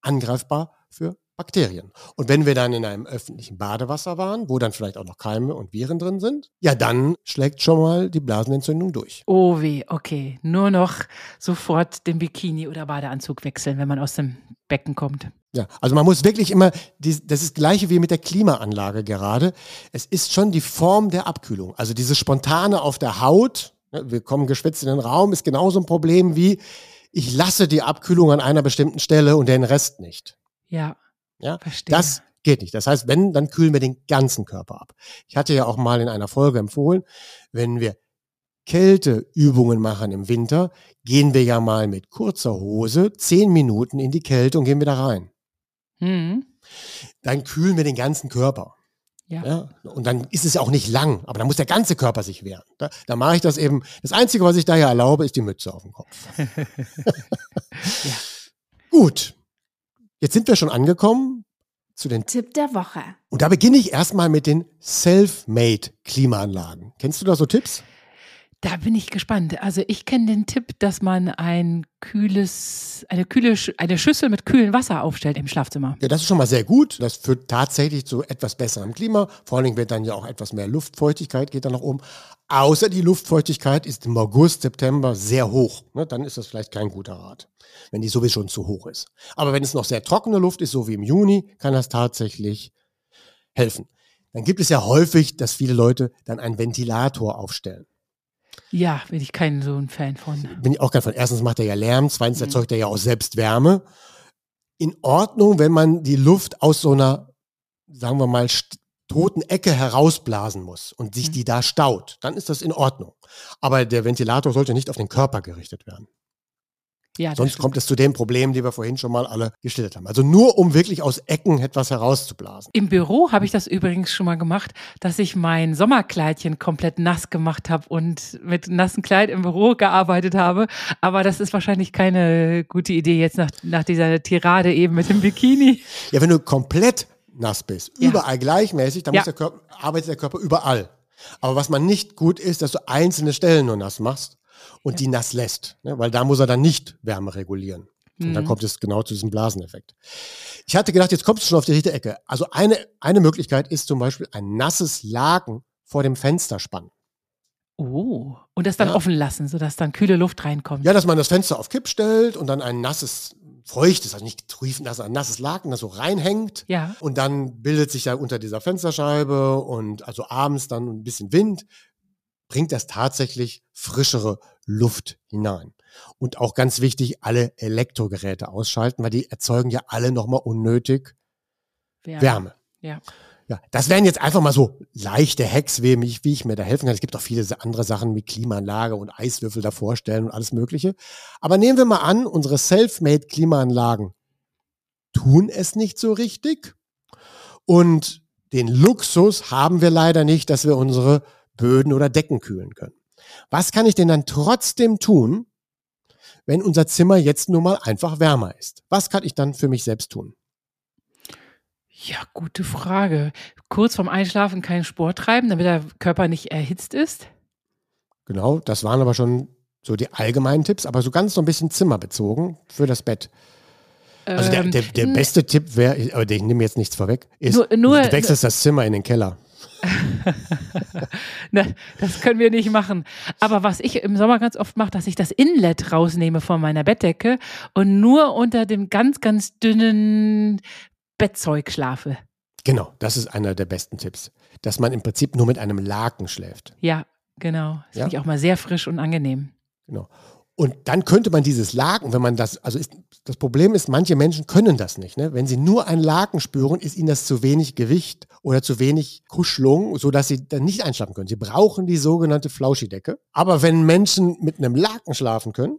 angreifbar für Bakterien. Und wenn wir dann in einem öffentlichen Badewasser waren, wo dann vielleicht auch noch Keime und Viren drin sind, ja, dann schlägt schon mal die Blasenentzündung durch. Oh weh, okay. Nur noch sofort den Bikini oder Badeanzug wechseln, wenn man aus dem Becken kommt. Ja, also man muss wirklich immer, das ist das gleiche wie mit der Klimaanlage gerade. Es ist schon die Form der Abkühlung. Also dieses Spontane auf der Haut, ne, wir kommen geschwitzt in den Raum, ist genauso ein Problem wie, ich lasse die Abkühlung an einer bestimmten Stelle und den Rest nicht. Ja. Ja, Verstehe. das geht nicht. Das heißt, wenn, dann kühlen wir den ganzen Körper ab. Ich hatte ja auch mal in einer Folge empfohlen, wenn wir Kälteübungen machen im Winter, gehen wir ja mal mit kurzer Hose zehn Minuten in die Kälte und gehen wieder rein. Mhm. Dann kühlen wir den ganzen Körper. Ja. ja. Und dann ist es ja auch nicht lang, aber dann muss der ganze Körper sich wehren. Da, da mache ich das eben. Das Einzige, was ich daher erlaube, ist die Mütze auf dem Kopf. ja. Gut. Jetzt sind wir schon angekommen zu den Tipp der Woche. Und da beginne ich erstmal mit den Self-Made Klimaanlagen. Kennst du da so Tipps? Da bin ich gespannt. Also ich kenne den Tipp, dass man ein kühles, eine kühle, eine Schüssel mit kühlem Wasser aufstellt im Schlafzimmer. Ja, das ist schon mal sehr gut. Das führt tatsächlich zu etwas besserem Klima. Vor allen Dingen wird dann ja auch etwas mehr Luftfeuchtigkeit, geht dann nach oben. Außer die Luftfeuchtigkeit ist im August, September sehr hoch. Ne, dann ist das vielleicht kein guter Rat, wenn die sowieso schon zu hoch ist. Aber wenn es noch sehr trockene Luft ist, so wie im Juni, kann das tatsächlich helfen. Dann gibt es ja häufig, dass viele Leute dann einen Ventilator aufstellen. Ja, bin ich kein so ein Fan von. Bin ich auch kein Fan. Erstens macht er ja Lärm, zweitens mhm. erzeugt er ja auch selbst Wärme. in Ordnung, wenn man die Luft aus so einer, sagen wir mal, toten Ecke herausblasen muss und sich mhm. die da staut, dann ist das in Ordnung. Aber der Ventilator sollte nicht auf den Körper gerichtet werden. Ja, Sonst stimmt. kommt es zu den Problemen, die wir vorhin schon mal alle geschildert haben. Also nur um wirklich aus Ecken etwas herauszublasen. Im Büro habe ich das übrigens schon mal gemacht, dass ich mein Sommerkleidchen komplett nass gemacht habe und mit nassem Kleid im Büro gearbeitet habe. Aber das ist wahrscheinlich keine gute Idee jetzt nach, nach dieser Tirade eben mit dem Bikini. Ja, wenn du komplett nass bist, ja. überall gleichmäßig, dann ja. der Körper, arbeitet der Körper überall. Aber was man nicht gut ist, dass du einzelne Stellen nur nass machst und ja. die nass lässt, ne? weil da muss er dann nicht Wärme regulieren. Und dann mhm. kommt es genau zu diesem Blaseneffekt. Ich hatte gedacht, jetzt kommst du schon auf die richtige Ecke. Also eine, eine Möglichkeit ist zum Beispiel ein nasses Laken vor dem Fenster spannen. Oh, und das dann ja. offen lassen, sodass dann kühle Luft reinkommt. Ja, dass man das Fenster auf Kipp stellt und dann ein nasses, feuchtes, also nicht triefend, ein nasses Laken, das so reinhängt. Ja. Und dann bildet sich ja unter dieser Fensterscheibe und also abends dann ein bisschen Wind, bringt das tatsächlich frischere Luft hinein. Und auch ganz wichtig, alle Elektrogeräte ausschalten, weil die erzeugen ja alle nochmal unnötig Wärme. Wärme. Ja. Ja, das wären jetzt einfach mal so leichte Hacks, wie, mich, wie ich mir da helfen kann. Es gibt auch viele andere Sachen wie Klimaanlage und Eiswürfel davor stellen und alles Mögliche. Aber nehmen wir mal an, unsere Selfmade Klimaanlagen tun es nicht so richtig. Und den Luxus haben wir leider nicht, dass wir unsere Böden oder Decken kühlen können. Was kann ich denn dann trotzdem tun, wenn unser Zimmer jetzt nun mal einfach wärmer ist? Was kann ich dann für mich selbst tun? Ja, gute Frage. Kurz vorm Einschlafen keinen Sport treiben, damit der Körper nicht erhitzt ist? Genau, das waren aber schon so die allgemeinen Tipps, aber so ganz so ein bisschen zimmerbezogen für das Bett. Also der, der, der ähm, beste Tipp wäre, aber ich nehme jetzt nichts vorweg, ist, nur, nur, du wechselst das Zimmer in den Keller. ne, das können wir nicht machen. Aber was ich im Sommer ganz oft mache, dass ich das Inlet rausnehme von meiner Bettdecke und nur unter dem ganz, ganz dünnen Bettzeug schlafe. Genau, das ist einer der besten Tipps. Dass man im Prinzip nur mit einem Laken schläft. Ja, genau. Das ja? finde ich auch mal sehr frisch und angenehm. Genau. Und dann könnte man dieses Laken, wenn man das, also ist, das Problem ist, manche Menschen können das nicht. Ne? Wenn sie nur ein Laken spüren, ist ihnen das zu wenig Gewicht oder zu wenig Kuschelung, sodass sie dann nicht einschlafen können. Sie brauchen die sogenannte Flauschidecke. Aber wenn Menschen mit einem Laken schlafen können,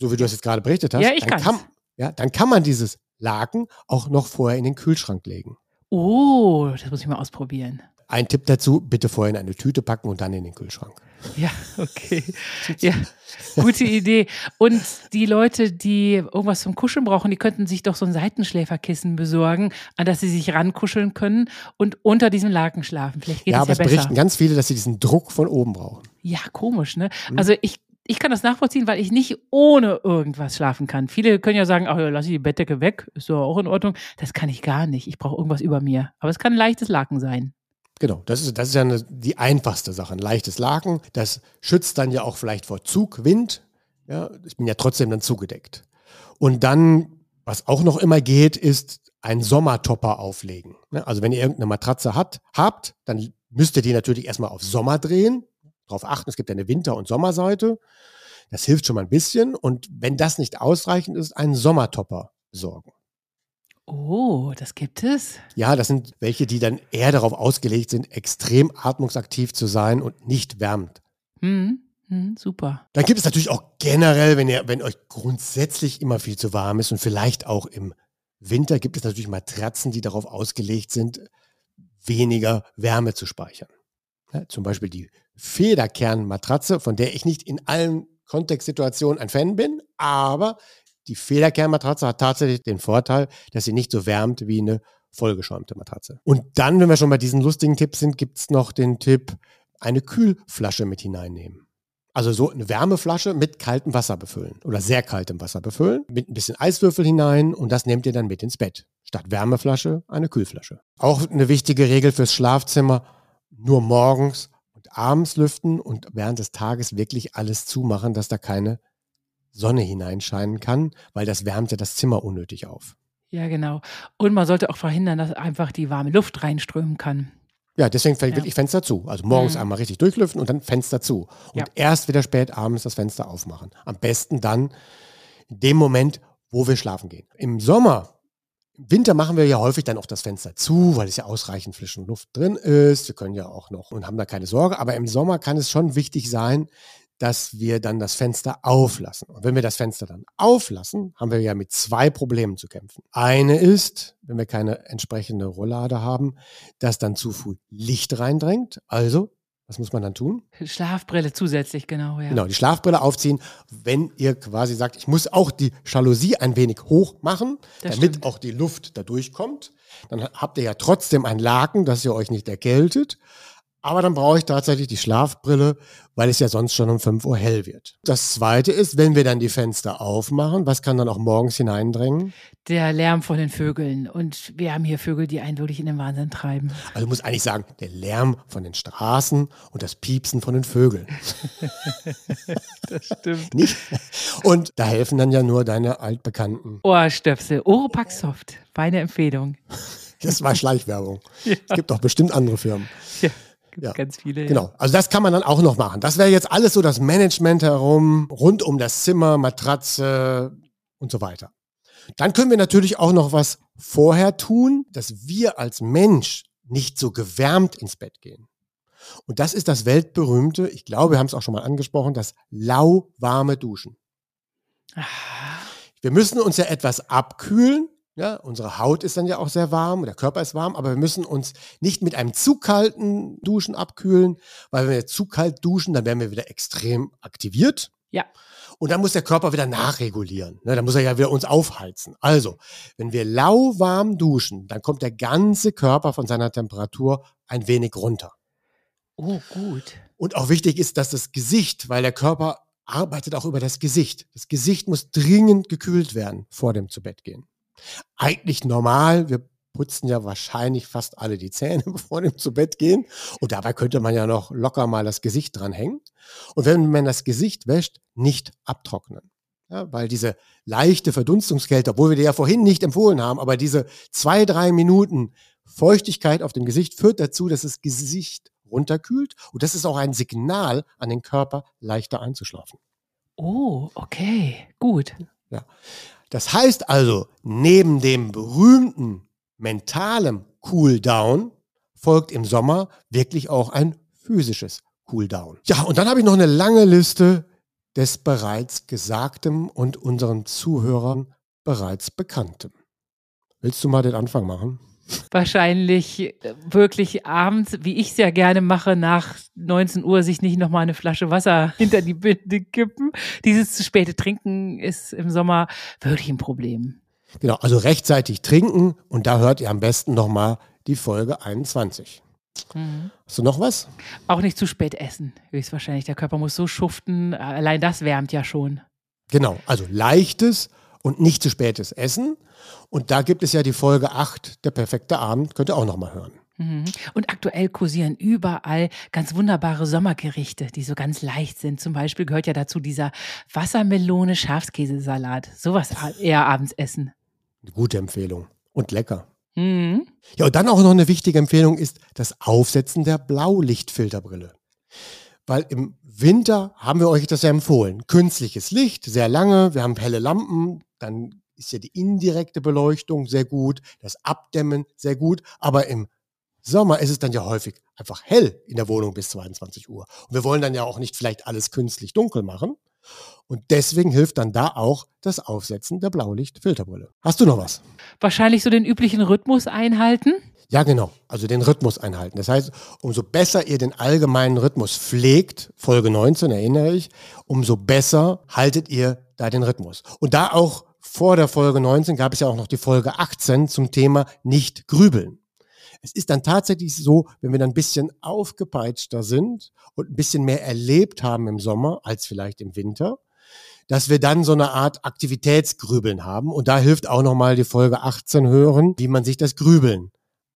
so wie du das jetzt gerade berichtet hast, ja, dann, kann, ja, dann kann man dieses Laken auch noch vorher in den Kühlschrank legen. Oh, das muss ich mal ausprobieren. Ein Tipp dazu, bitte vorher in eine Tüte packen und dann in den Kühlschrank. Ja, okay. Ja, gute Idee. Und die Leute, die irgendwas zum Kuscheln brauchen, die könnten sich doch so ein Seitenschläferkissen besorgen, an das sie sich rankuscheln können und unter diesem Laken schlafen. Vielleicht geht ja, aber ja es besser. berichten ganz viele, dass sie diesen Druck von oben brauchen. Ja, komisch, ne? Mhm. Also ich ich kann das nachvollziehen, weil ich nicht ohne irgendwas schlafen kann. Viele können ja sagen, ach ja, lass ich die Bettdecke weg, ist doch auch in Ordnung. Das kann ich gar nicht. Ich brauche irgendwas über mir. Aber es kann ein leichtes Laken sein. Genau, das ist, das ist ja eine, die einfachste Sache. Ein leichtes Laken, das schützt dann ja auch vielleicht vor Zug, Wind. Ja, ich bin ja trotzdem dann zugedeckt. Und dann, was auch noch immer geht, ist ein Sommertopper auflegen. Also wenn ihr irgendeine Matratze hat, habt, dann müsst ihr die natürlich erstmal auf Sommer drehen. Darauf achten, es gibt eine Winter- und Sommerseite. Das hilft schon mal ein bisschen. Und wenn das nicht ausreichend ist, einen Sommertopper besorgen. Oh, das gibt es? Ja, das sind welche, die dann eher darauf ausgelegt sind, extrem atmungsaktiv zu sein und nicht wärmend. Hm, hm, super. Dann gibt es natürlich auch generell, wenn ihr, wenn euch grundsätzlich immer viel zu warm ist und vielleicht auch im Winter gibt es natürlich Matratzen, die darauf ausgelegt sind, weniger Wärme zu speichern. Ja, zum Beispiel die Federkernmatratze, von der ich nicht in allen Kontextsituationen ein Fan bin, aber die Federkernmatratze hat tatsächlich den Vorteil, dass sie nicht so wärmt wie eine vollgeschäumte Matratze. Und dann, wenn wir schon bei diesen lustigen Tipps sind, gibt es noch den Tipp, eine Kühlflasche mit hineinnehmen. Also so eine Wärmeflasche mit kaltem Wasser befüllen oder sehr kaltem Wasser befüllen, mit ein bisschen Eiswürfel hinein und das nehmt ihr dann mit ins Bett. Statt Wärmeflasche eine Kühlflasche. Auch eine wichtige Regel fürs Schlafzimmer, nur morgens und abends lüften und während des Tages wirklich alles zumachen, dass da keine Sonne hineinscheinen kann, weil das wärmt ja das Zimmer unnötig auf. Ja, genau. Und man sollte auch verhindern, dass einfach die warme Luft reinströmen kann. Ja, deswegen ja. wirklich Fenster zu. Also morgens mhm. einmal richtig durchlüften und dann Fenster zu. Und ja. erst wieder spät abends das Fenster aufmachen. Am besten dann in dem Moment, wo wir schlafen gehen. Im Sommer Winter machen wir ja häufig dann auch das Fenster zu, weil es ja ausreichend frische Luft drin ist. Wir können ja auch noch und haben da keine Sorge. Aber im Sommer kann es schon wichtig sein, dass wir dann das Fenster auflassen. Und wenn wir das Fenster dann auflassen, haben wir ja mit zwei Problemen zu kämpfen. Eine ist, wenn wir keine entsprechende Rolllade haben, dass dann zu früh Licht reindrängt. Also was muss man dann tun? Schlafbrille zusätzlich, genau, ja. Genau, die Schlafbrille aufziehen, wenn ihr quasi sagt, ich muss auch die Jalousie ein wenig hoch machen, das damit stimmt. auch die Luft da durchkommt. Dann habt ihr ja trotzdem ein Laken, dass ihr euch nicht erkältet. Aber dann brauche ich tatsächlich die Schlafbrille, weil es ja sonst schon um 5 Uhr hell wird. Das zweite ist, wenn wir dann die Fenster aufmachen, was kann dann auch morgens hineindrängen? Der Lärm von den Vögeln. Und wir haben hier Vögel, die einen wirklich in den Wahnsinn treiben. Also muss eigentlich sagen, der Lärm von den Straßen und das Piepsen von den Vögeln. das stimmt. Nicht? Und da helfen dann ja nur deine altbekannten Ohrstöpsel. Oropax Soft. Meine Empfehlung. Das war Schleichwerbung. Ja. Es gibt doch bestimmt andere Firmen. Ja. Gibt ja. ganz viele. Genau. Also das kann man dann auch noch machen. Das wäre jetzt alles so das Management herum, rund um das Zimmer, Matratze und so weiter. Dann können wir natürlich auch noch was vorher tun, dass wir als Mensch nicht so gewärmt ins Bett gehen. Und das ist das weltberühmte, ich glaube, wir haben es auch schon mal angesprochen, das lauwarme Duschen. Ah. Wir müssen uns ja etwas abkühlen, ja, unsere Haut ist dann ja auch sehr warm, der Körper ist warm, aber wir müssen uns nicht mit einem zu kalten Duschen abkühlen, weil wenn wir zu kalt duschen, dann werden wir wieder extrem aktiviert. Ja. Und dann muss der Körper wieder nachregulieren. Ne? Dann muss er ja wieder uns aufheizen. Also, wenn wir lauwarm duschen, dann kommt der ganze Körper von seiner Temperatur ein wenig runter. Oh, gut. Und auch wichtig ist, dass das Gesicht, weil der Körper arbeitet auch über das Gesicht. Das Gesicht muss dringend gekühlt werden vor dem Zubettgehen eigentlich normal. Wir putzen ja wahrscheinlich fast alle die Zähne, bevor wir zu Bett gehen. Und dabei könnte man ja noch locker mal das Gesicht dranhängen. Und wenn man das Gesicht wäscht, nicht abtrocknen. Ja, weil diese leichte Verdunstungskälte, obwohl wir die ja vorhin nicht empfohlen haben, aber diese zwei, drei Minuten Feuchtigkeit auf dem Gesicht führt dazu, dass das Gesicht runterkühlt. Und das ist auch ein Signal an den Körper, leichter einzuschlafen. Oh, okay, gut. Ja. Das heißt also, neben dem berühmten mentalen Cooldown folgt im Sommer wirklich auch ein physisches Cooldown. Ja, und dann habe ich noch eine lange Liste des bereits Gesagtem und unseren Zuhörern bereits Bekanntem. Willst du mal den Anfang machen? Wahrscheinlich wirklich abends, wie ich es ja gerne mache, nach 19 Uhr sich nicht nochmal eine Flasche Wasser hinter die Binde kippen. Dieses zu späte Trinken ist im Sommer wirklich ein Problem. Genau, also rechtzeitig trinken und da hört ihr am besten nochmal die Folge 21. Mhm. Hast du noch was? Auch nicht zu spät essen, höchstwahrscheinlich. Der Körper muss so schuften, allein das wärmt ja schon. Genau, also leichtes und nicht zu spätes Essen. Und da gibt es ja die Folge 8, der perfekte Abend, könnt ihr auch nochmal hören. Mhm. Und aktuell kursieren überall ganz wunderbare Sommergerichte, die so ganz leicht sind. Zum Beispiel gehört ja dazu dieser Wassermelone Schafskäsesalat. Sowas eher abends essen. Eine gute Empfehlung. Und lecker. Mhm. Ja, und dann auch noch eine wichtige Empfehlung ist das Aufsetzen der Blaulichtfilterbrille. Weil im Winter haben wir euch das ja empfohlen. Künstliches Licht, sehr lange, wir haben helle Lampen, dann ist ja die indirekte Beleuchtung sehr gut, das Abdämmen sehr gut, aber im Sommer ist es dann ja häufig einfach hell in der Wohnung bis 22 Uhr. Und wir wollen dann ja auch nicht vielleicht alles künstlich dunkel machen. Und deswegen hilft dann da auch das Aufsetzen der Blaulichtfilterbrille. Hast du noch was? Wahrscheinlich so den üblichen Rhythmus einhalten. Ja, genau. Also den Rhythmus einhalten. Das heißt, umso besser ihr den allgemeinen Rhythmus pflegt, Folge 19 erinnere ich, umso besser haltet ihr da den Rhythmus. Und da auch vor der Folge 19 gab es ja auch noch die Folge 18 zum Thema nicht grübeln. Es ist dann tatsächlich so, wenn wir dann ein bisschen aufgepeitschter sind und ein bisschen mehr erlebt haben im Sommer als vielleicht im Winter, dass wir dann so eine Art Aktivitätsgrübeln haben. Und da hilft auch nochmal die Folge 18 hören, wie man sich das Grübeln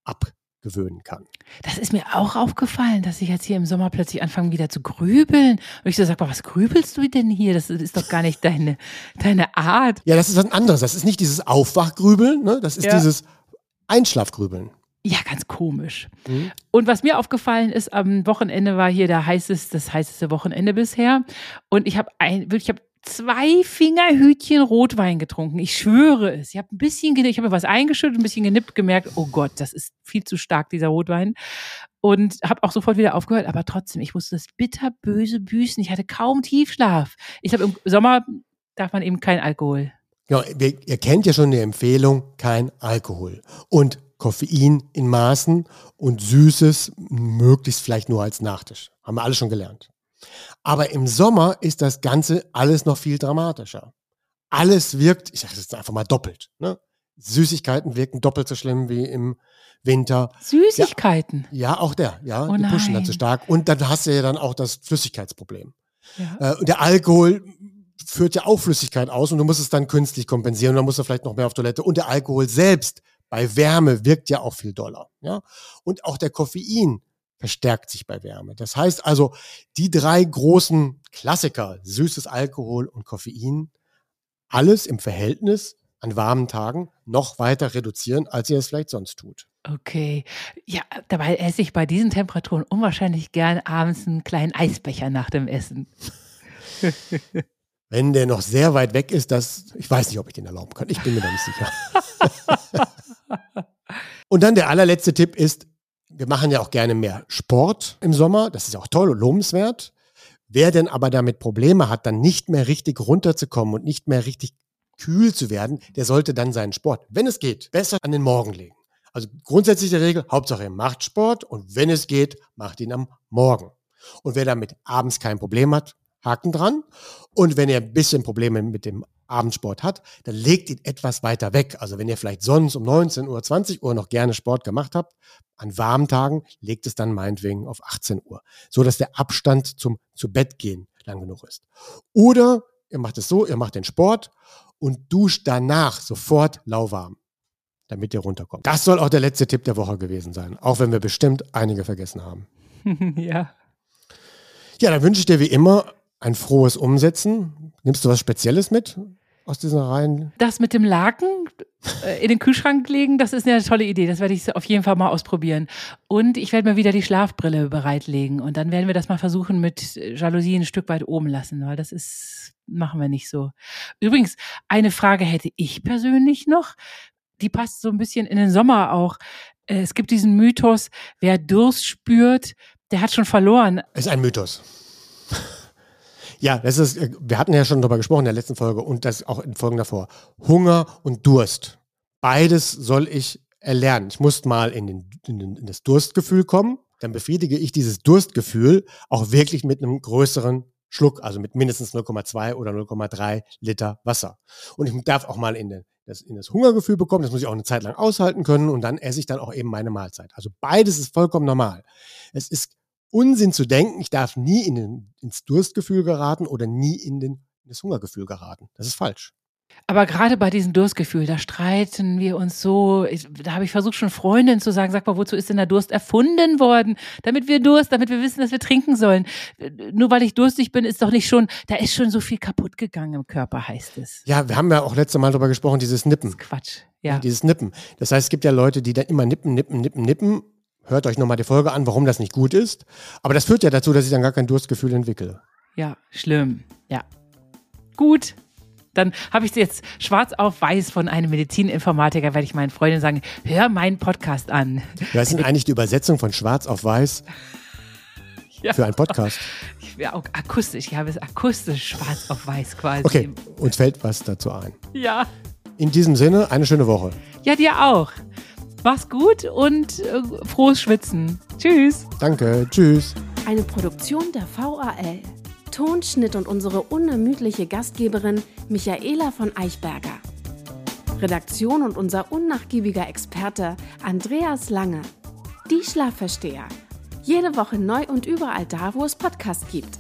ab gewöhnen kann. Das ist mir auch aufgefallen, dass ich jetzt hier im Sommer plötzlich anfange wieder zu grübeln. Und ich so sage, was grübelst du denn hier? Das ist doch gar nicht deine, deine Art. Ja, das ist was anderes. Das ist nicht dieses Aufwachgrübeln, ne? das ist ja. dieses Einschlafgrübeln. Ja, ganz komisch. Mhm. Und was mir aufgefallen ist, am Wochenende war hier der heißes, das heißeste Wochenende bisher. Und ich habe ein, ich habe zwei Fingerhütchen Rotwein getrunken. Ich schwöre es. Ich habe ein bisschen, ich habe was eingeschüttet, ein bisschen genippt, gemerkt, oh Gott, das ist viel zu stark, dieser Rotwein. Und habe auch sofort wieder aufgehört, aber trotzdem, ich musste das bitterböse büßen. Ich hatte kaum Tiefschlaf. Ich glaube, im Sommer darf man eben kein Alkohol. Ja, ihr kennt ja schon die Empfehlung, kein Alkohol. Und Koffein in Maßen und Süßes möglichst vielleicht nur als Nachtisch. Haben wir alle schon gelernt. Aber im Sommer ist das Ganze alles noch viel dramatischer. Alles wirkt, ich sage jetzt einfach mal doppelt. Ne? Süßigkeiten wirken doppelt so schlimm wie im Winter. Süßigkeiten? Ja, ja auch der. Ja, oh die pushen dann zu stark. Und dann hast du ja dann auch das Flüssigkeitsproblem. Ja. Äh, und der Alkohol führt ja auch Flüssigkeit aus und du musst es dann künstlich kompensieren und dann musst du vielleicht noch mehr auf Toilette. Und der Alkohol selbst bei Wärme wirkt ja auch viel doller. Ja? Und auch der Koffein verstärkt sich bei Wärme. Das heißt also, die drei großen Klassiker, süßes Alkohol und Koffein, alles im Verhältnis an warmen Tagen noch weiter reduzieren, als ihr es vielleicht sonst tut. Okay. Ja, dabei esse ich bei diesen Temperaturen unwahrscheinlich gern abends einen kleinen Eisbecher nach dem Essen. Wenn der noch sehr weit weg ist, das, ich weiß nicht, ob ich den erlauben kann. Ich bin mir da nicht sicher. und dann der allerletzte Tipp ist, wir machen ja auch gerne mehr Sport im Sommer. Das ist auch toll und lobenswert. Wer denn aber damit Probleme hat, dann nicht mehr richtig runterzukommen und nicht mehr richtig kühl zu werden, der sollte dann seinen Sport, wenn es geht, besser an den Morgen legen. Also grundsätzliche Regel, Hauptsache er macht Sport und wenn es geht, macht ihn am Morgen. Und wer damit abends kein Problem hat, Haken dran. Und wenn ihr ein bisschen Probleme mit dem Abendsport hat, dann legt ihn etwas weiter weg. Also wenn ihr vielleicht sonst um 19 Uhr, 20 Uhr noch gerne Sport gemacht habt, an warmen Tagen legt es dann meinetwegen auf 18 Uhr, so dass der Abstand zum zu Bett gehen lang genug ist. Oder ihr macht es so, ihr macht den Sport und duscht danach sofort lauwarm, damit ihr runterkommt. Das soll auch der letzte Tipp der Woche gewesen sein, auch wenn wir bestimmt einige vergessen haben. ja. Ja, dann wünsche ich dir wie immer ein frohes Umsetzen. Nimmst du was Spezielles mit aus diesen Reihen? Das mit dem Laken äh, in den Kühlschrank legen, das ist eine tolle Idee. Das werde ich auf jeden Fall mal ausprobieren. Und ich werde mir wieder die Schlafbrille bereitlegen. Und dann werden wir das mal versuchen mit Jalousien ein Stück weit oben lassen, weil das ist, machen wir nicht so. Übrigens, eine Frage hätte ich persönlich noch. Die passt so ein bisschen in den Sommer auch. Äh, es gibt diesen Mythos, wer Durst spürt, der hat schon verloren. Ist ein Mythos. Ja, das ist, äh, wir hatten ja schon darüber gesprochen in der letzten Folge und das auch in Folgen davor. Hunger und Durst. Beides soll ich erlernen. Ich muss mal in, den, in, den, in das Durstgefühl kommen. Dann befriedige ich dieses Durstgefühl auch wirklich mit einem größeren Schluck, also mit mindestens 0,2 oder 0,3 Liter Wasser. Und ich darf auch mal in, den, das, in das Hungergefühl bekommen. Das muss ich auch eine Zeit lang aushalten können und dann esse ich dann auch eben meine Mahlzeit. Also beides ist vollkommen normal. Es ist Unsinn zu denken, ich darf nie in den, ins Durstgefühl geraten oder nie in, den, in das Hungergefühl geraten. Das ist falsch. Aber gerade bei diesem Durstgefühl, da streiten wir uns so. Ich, da habe ich versucht, schon Freundinnen zu sagen, sag mal, wozu ist denn der Durst erfunden worden? Damit wir Durst, damit wir wissen, dass wir trinken sollen. Nur weil ich durstig bin, ist doch nicht schon, da ist schon so viel kaputt gegangen im Körper, heißt es. Ja, wir haben ja auch letzte Mal darüber gesprochen, dieses Nippen. Das Quatsch, ja. Dieses Nippen. Das heißt, es gibt ja Leute, die dann immer nippen, nippen, nippen, nippen Hört euch nochmal die Folge an, warum das nicht gut ist. Aber das führt ja dazu, dass ich dann gar kein Durstgefühl entwickle. Ja, schlimm. Ja. Gut. Dann habe ich jetzt schwarz auf weiß von einem Medizininformatiker, werde ich meinen Freundinnen sagen, hör meinen Podcast an. Was ist denn eigentlich die Übersetzung von schwarz auf weiß ja. für einen Podcast? Ja, auch akustisch. Ich habe es akustisch schwarz auf weiß quasi. Okay, uns fällt was dazu ein. Ja. In diesem Sinne, eine schöne Woche. Ja, dir auch. Mach's gut und äh, frohes Schwitzen. Tschüss. Danke. Tschüss. Eine Produktion der VAL. Tonschnitt und unsere unermüdliche Gastgeberin Michaela von Eichberger. Redaktion und unser unnachgiebiger Experte Andreas Lange. Die Schlafversteher. Jede Woche neu und überall da, wo es Podcasts gibt.